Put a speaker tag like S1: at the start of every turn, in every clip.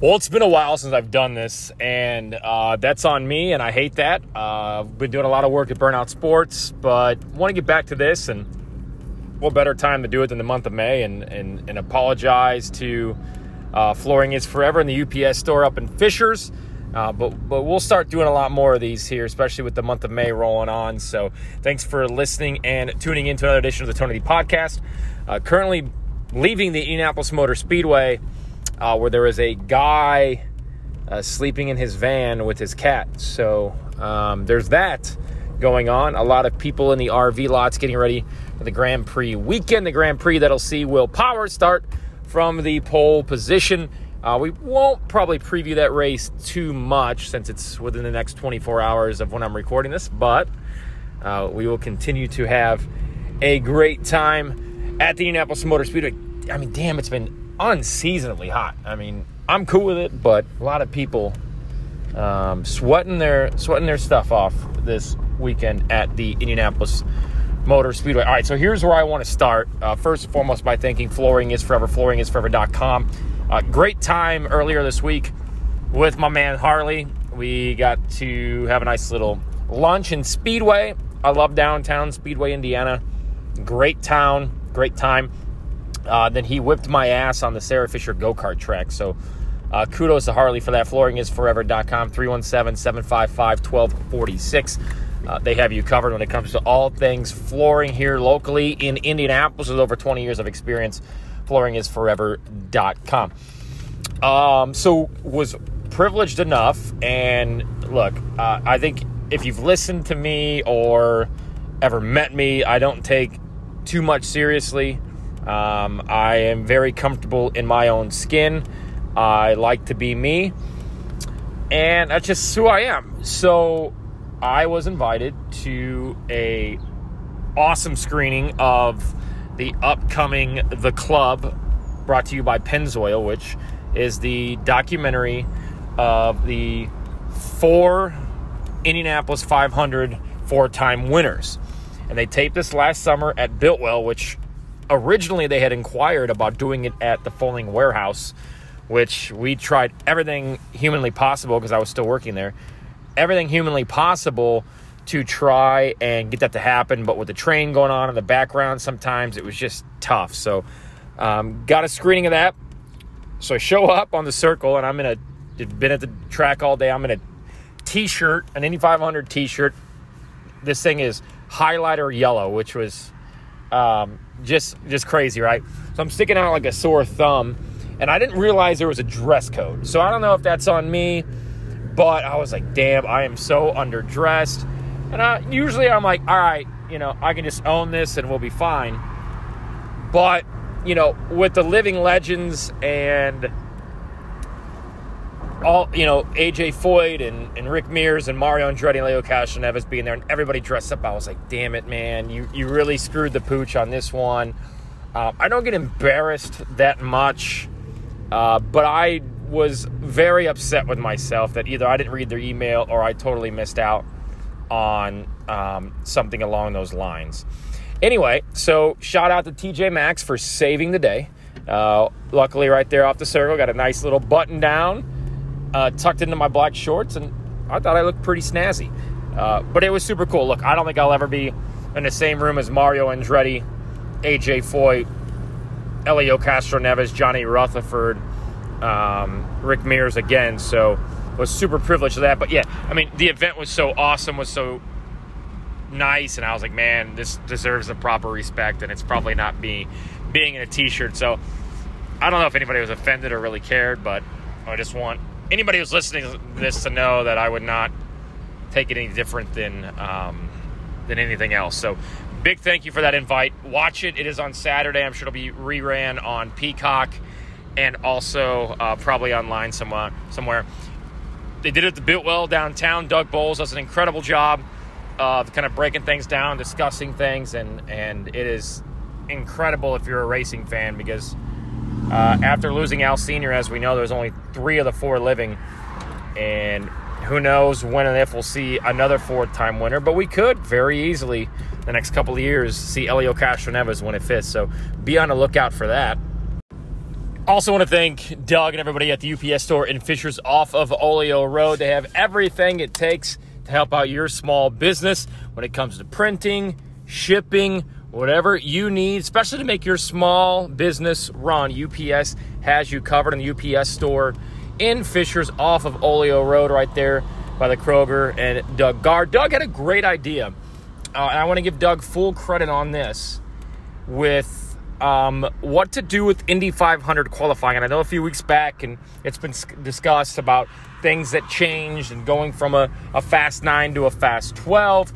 S1: Well, it's been a while since I've done this, and uh, that's on me, and I hate that. Uh, I've been doing a lot of work at Burnout Sports, but want to get back to this, and what better time to do it than the month of May, and, and, and apologize to uh, Flooring is Forever in the UPS store up in Fishers. Uh, but but we'll start doing a lot more of these here, especially with the month of May rolling on. So thanks for listening and tuning into another edition of the Tony D podcast. Uh, currently leaving the Indianapolis Motor Speedway uh, where there was a guy uh, sleeping in his van with his cat. So um, there's that going on. A lot of people in the RV lots getting ready for the Grand Prix weekend. The Grand Prix that'll see Will Power start from the pole position. Uh, we won't probably preview that race too much since it's within the next 24 hours of when I'm recording this, but uh, we will continue to have a great time at the Indianapolis Motor Speedway. I mean, damn, it's been unseasonably hot. I mean, I'm cool with it, but a lot of people um, sweating their sweating their stuff off this weekend at the Indianapolis Motor Speedway. All right, so here's where I want to start. Uh, first and foremost, by thanking Flooring is Forever, flooringisforever.com. Uh, great time earlier this week with my man Harley. We got to have a nice little lunch in Speedway. I love downtown Speedway, Indiana. Great town, great time. Uh, then he whipped my ass on the Sarah Fisher go kart track. So uh, kudos to Harley for that. Flooringisforever.com, 317 755 1246. Uh, they have you covered when it comes to all things flooring here locally in Indianapolis with over 20 years of experience. Flooringisforever.com. Um, so was privileged enough, and look, uh, I think if you've listened to me or ever met me, I don't take too much seriously. Um, I am very comfortable in my own skin. I like to be me, and that's just who I am. So I was invited to a awesome screening of the upcoming The Club, brought to you by Pennzoil, which is the documentary of the four Indianapolis 500 four-time winners. And they taped this last summer at Biltwell, which originally they had inquired about doing it at the Fowling Warehouse, which we tried everything humanly possible because I was still working there, everything humanly possible to try and get that to happen. But with the train going on in the background, sometimes it was just tough. So, um, got a screening of that. So I show up on the circle, and I'm in a been at the track all day. I'm in a t-shirt, an Indy 500 t-shirt. This thing is highlighter yellow, which was um, just just crazy, right? So I'm sticking out like a sore thumb, and I didn't realize there was a dress code. So I don't know if that's on me, but I was like, damn, I am so underdressed. And I, usually I'm like, all right, you know, I can just own this and we'll be fine. But you know, with the living legends and all you know, AJ Foyt and, and Rick Mears and Mario Andretti and Leo being there and everybody dressed up. I was like, damn it, man, you, you really screwed the pooch on this one. Uh, I don't get embarrassed that much, uh, but I was very upset with myself that either I didn't read their email or I totally missed out on um, something along those lines. Anyway, so shout out to TJ Maxx for saving the day. Uh, luckily, right there off the circle, got a nice little button down uh, tucked into my black shorts, and I thought I looked pretty snazzy. Uh, but it was super cool. Look, I don't think I'll ever be in the same room as Mario Andretti, AJ Foyt, Helio Castroneves, Johnny Rutherford, um, Rick Mears again. So was super privileged of that. But yeah, I mean, the event was so awesome, was so nice, and I was like, man, this deserves the proper respect, and it's probably not me being in a t-shirt. So I don't know if anybody was offended or really cared, but I just want anybody who's listening to this to know that I would not take it any different than um, than anything else. So, big thank you for that invite. Watch it. It is on Saturday. I'm sure it'll be reran on Peacock and also uh, probably online somewhere. Somewhere. They did it at the Biltwell downtown. Doug Boles does an incredible job of kind of breaking things down, discussing things, and and it is incredible if you're a racing fan because uh, after losing Al Senior, as we know, there's only three of the four living, and who knows when and if we'll see another fourth-time winner. But we could very easily, the next couple of years, see Helio Castroneves win it fifth. So be on the lookout for that. Also, want to thank Doug and everybody at the UPS store in Fishers off of Olio Road. They have everything it takes to help out your small business when it comes to printing, shipping, whatever you need, especially to make your small business run. UPS has you covered in the UPS store in Fishers off of Olio Road, right there by the Kroger and Doug Gard. Doug had a great idea, uh, and I want to give Doug full credit on this with um, what to do with Indy 500 qualifying. And I know a few weeks back, and it's been discussed about things that changed and going from a, a fast nine to a fast 12.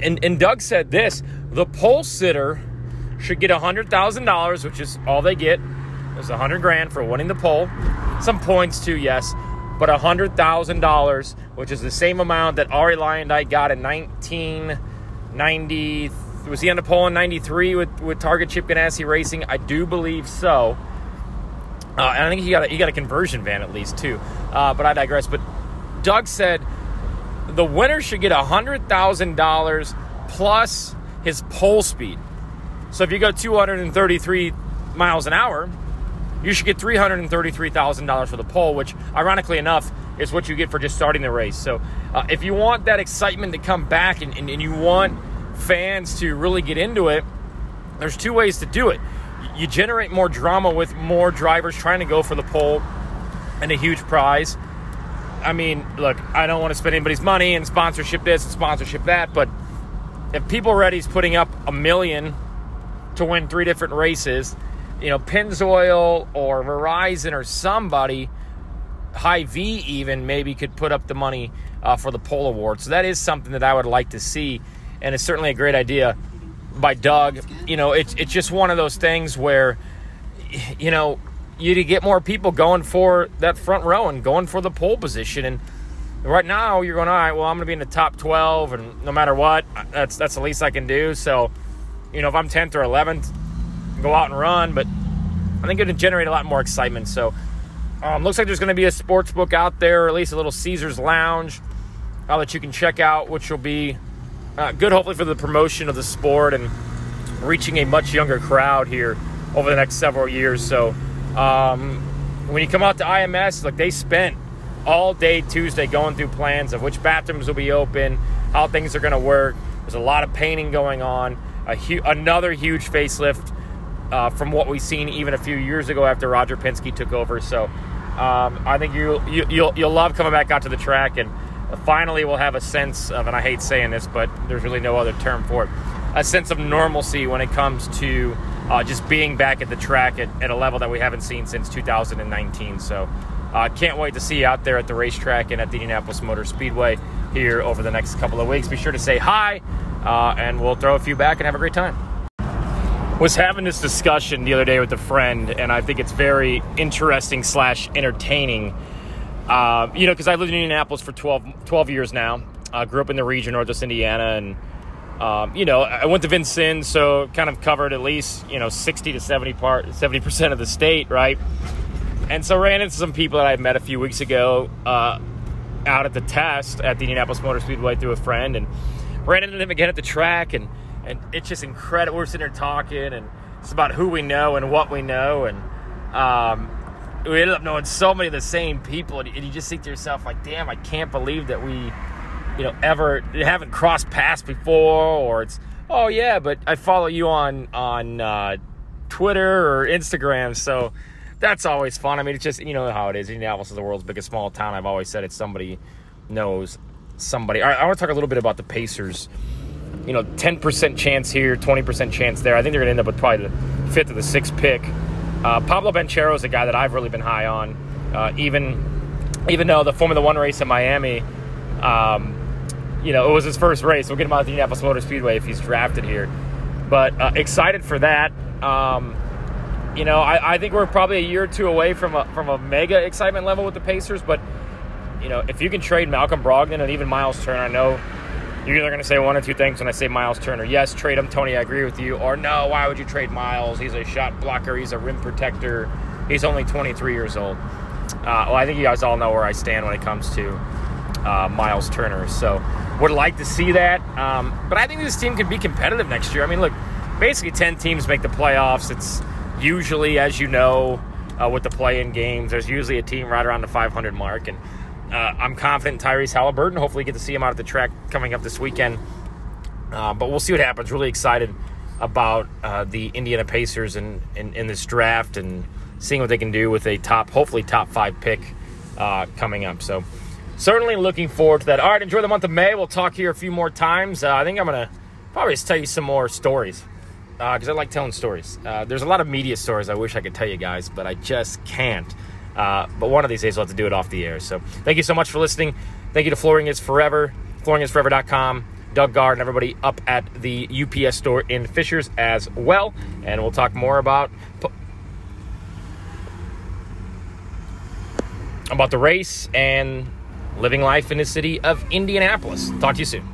S1: And, and Doug said this the pole sitter should get $100,000, which is all they get. There's 100 grand for winning the pole. Some points too, yes, but $100,000, which is the same amount that Arie Luyendyk got in 1990. was he on the pole in 93 with, with Target Chip Ganassi Racing? I do believe so. Uh, and I think he got a, he got a conversion van at least too. Uh, but I digress. But Doug said the winner should get $100,000 plus his pole speed. So if you go 233 miles an hour, you should get $333,000 for the pole, which ironically enough is what you get for just starting the race. So uh, if you want that excitement to come back and, and, and you want fans to really get into it, there's two ways to do it. You generate more drama with more drivers trying to go for the pole and a huge prize. I mean, look, I don't want to spend anybody's money and sponsorship this and sponsorship that, but if PeopleReady's putting up a million to win three different races, you know, Pennzoil or Verizon or somebody, Hy-Vee even maybe could put up the money uh, for the pole award. So that is something that I would like to see and it's certainly a great idea by Doug. You know, it's it's just one of those things where, you know, you to get more people going for that front row and going for the pole position. And right now, you're going, all right. Well, I'm going to be in the top 12, and no matter what, that's that's the least I can do. So, you know, if I'm 10th or 11th, go out and run. But I think it'll generate a lot more excitement. So, um, looks like there's going to be a sports book out there, or at least a little Caesar's Lounge uh, that you can check out, which will be uh, good, hopefully, for the promotion of the sport and reaching a much younger crowd here over the next several years. So, um, when you come out to IMS, like they spent all day Tuesday going through plans of which bathrooms will be open, how things are going to work. There's a lot of painting going on. A hu- another huge facelift uh, from what we've seen even a few years ago after Roger Penske took over. So, um, I think you, you you'll you'll love coming back out to the track and finally we'll have a sense of, and I hate saying this, but there's really no other term for it, a sense of normalcy when it comes to uh, just being back at the track at, at, a level that we haven't seen since 2019. So uh, can't wait to see you out there at the racetrack and at the Indianapolis Motor Speedway here over the next couple of weeks. Be sure to say hi, uh, and we'll throw a few back and have a great time. Was having this discussion the other day with a friend, and I think it's very interesting slash entertaining uh, you know, because I lived in Indianapolis for 12, 12 years now. I grew up in the region, Northwest Indiana, and um, you know, I went to Vincennes, so kind of covered at least you know sixty to seventy part, seventy percent of the state, right? And so ran into some people that I met a few weeks ago uh, out at the test at the Indianapolis Motor Speedway through a friend, and ran into them again at the track, and and it's just incredible. We're sitting there talking, and it's about who we know and what we know, and um, we ended up knowing so many of the same people, and you just think to yourself, like, damn, I can't believe that we, you know, ever haven't crossed paths before, or it's, oh yeah, but I follow you on on uh, Twitter or Instagram, so that's always fun. I mean, it's just you know how it is. Indianapolis is the world's biggest small town. I've always said it's somebody knows somebody. I, I want to talk a little bit about the Pacers. You know, ten percent chance here, twenty percent chance there. I think they're going to end up with probably the fifth or the sixth pick. Uh, Paolo Banchero is a guy that I've really been high on, uh, even even though the Formula One race in Miami, um, you know, it was his first race. We'll get him out of the Indianapolis Motor Speedway if he's drafted here. But uh, excited for that. Um, you know, I, I, think we're probably a year or two away from a, from a mega excitement level with the Pacers. But you know, if you can trade Malcolm Brogdon and even Miles Turner, I know you're either going to say one or two things when I say Miles Turner. Yes, trade him, Tony. I agree with you. Or no, why would you trade Miles? He's a shot blocker. He's a rim protector. He's only 23 years old. Uh, well, I think you guys all know where I stand when it comes to uh, Miles Turner. So, would like to see that. Um, but I think this team can be competitive next year. I mean, look, basically 10 teams make the playoffs. It's usually, as you know, uh, with the play-in games. There's usually a team right around the 500 mark, and uh, I'm confident Tyrese Halliburton. Hopefully, get to see him out at the track coming up this weekend. Uh, but we'll see what happens. Really excited about uh, the Indiana Pacers in, in, in, this draft and seeing what they can do with a top, hopefully top five pick uh, coming up. So certainly looking forward to that. All right, enjoy the month of May. We'll talk here a few more times. Uh, I think I'm gonna probably just tell you some more stories because uh, I like telling stories. Uh, there's a lot of media stories I wish I could tell you guys, but I just can't. Uh, but one of these days I'll have to do it off the air. So thank you so much for listening. Thank you to Flooring is Forever, flooringisforever.com. Doug Gard and everybody up at the UPS store in Fishers as well. And we'll talk more about about the race and living life in the city of Indianapolis. Talk to you soon.